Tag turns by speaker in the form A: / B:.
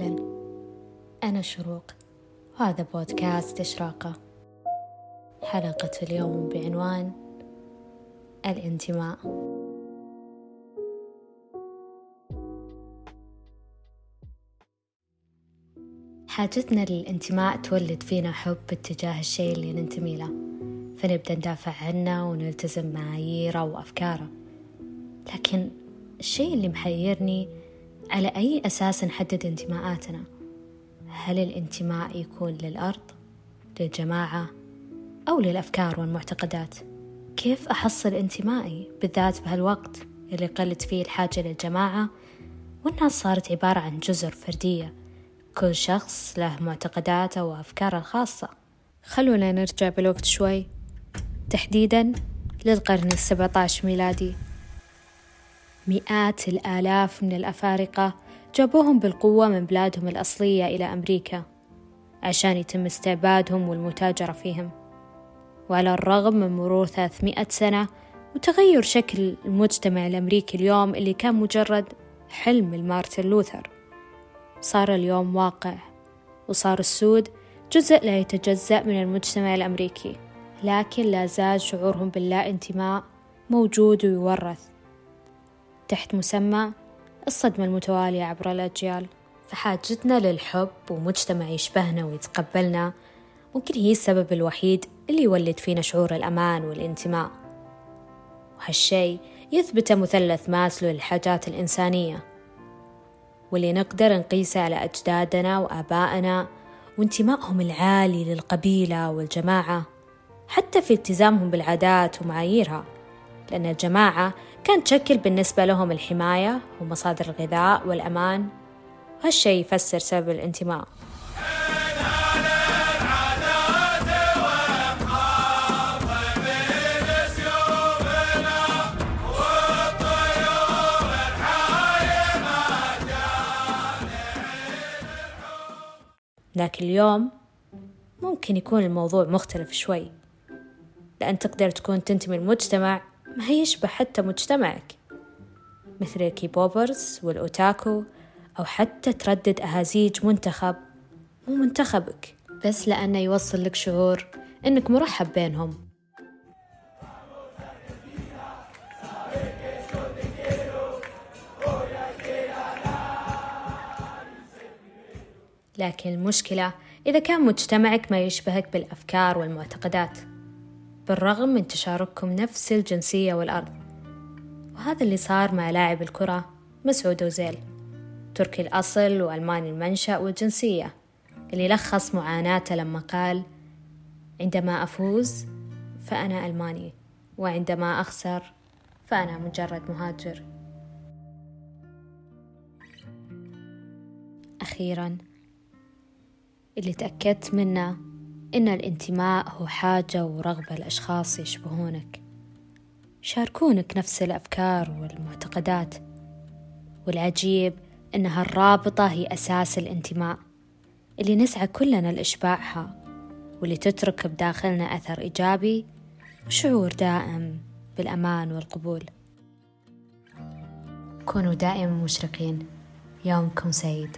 A: أهلا. أنا شروق. وهذا بودكاست إشراقة. حلقة اليوم بعنوان الانتماء. حاجتنا للانتماء تولد فينا حب اتجاه الشيء اللي ننتمي له. فنبدأ ندافع عنه ونلتزم معاييره وأفكاره. لكن الشيء اللي محيرني على أي أساس نحدد انتماءاتنا؟ هل الانتماء يكون للأرض للجماعة أو للأفكار والمعتقدات؟ كيف أحصل انتمائي بالذات بهالوقت اللي قلت فيه الحاجة للجماعة؟ والناس صارت عبارة عن جزر فردية. كل شخص له معتقداته وأفكاره الخاصة. خلونا نرجع بالوقت شوي. تحديدا للقرن السبعة عشر ميلادي. مئات الآلاف من الأفارقة جابوهم بالقوة من بلادهم الأصلية إلى أمريكا عشان يتم استعبادهم والمتاجرة فيهم. وعلى الرغم من مرور 300 سنة وتغير شكل المجتمع الأمريكي اليوم اللي كان مجرد حلم لمارتن لوثر صار اليوم واقع وصار السود جزء لا يتجزأ من المجتمع الأمريكي لكن لا زال شعورهم باللا انتماء موجود ويورث. تحت مسمى الصدمة المتوالية عبر الأجيال. فحاجتنا للحب ومجتمع يشبهنا ويتقبلنا ممكن هي السبب الوحيد اللي يولد فينا شعور الأمان والانتماء. وهالشي يثبت مثلث ماسلو للحاجات الإنسانية. واللي نقدر نقيسه على أجدادنا وآبائنا وانتمائهم العالي للقبيلة والجماعة حتى في التزامهم بالعادات ومعاييرها. لأن الجماعة كانت تشكل بالنسبة لهم الحماية ومصادر الغذاء والأمان. وهالشي يفسر سبب الانتماء. لكن اليوم ممكن يكون الموضوع مختلف شوي. لأن تقدر تكون تنتمي لمجتمع ما يشبه حتى مجتمعك. مثل الكيبوبرز والأوتاكو أو حتى تردد أهازيج منتخب. مو منتخبك. بس لأنه يوصل لك شعور إنك مرحب بينهم. لكن المشكلة إذا كان مجتمعك ما يشبهك بالأفكار والمعتقدات. بالرغم من تشارككم نفس الجنسية والأرض. وهذا اللي صار مع لاعب الكرة مسعود أوزيل تركي الأصل وألماني المنشأ والجنسية اللي لخص معاناته لما قال عندما أفوز فأنا ألماني وعندما أخسر فأنا مجرد مهاجر. أخيرا اللي تأكدت منه إن الانتماء هو حاجة ورغبة لأشخاص يشبهونك. شاركونك نفس الأفكار والمعتقدات. والعجيب إن هالرابطة هي أساس الانتماء اللي نسعى كلنا لإشباعها واللي تترك بداخلنا أثر إيجابي وشعور دائم بالأمان والقبول. كونوا دائما مشرقين. يومكم سعيد.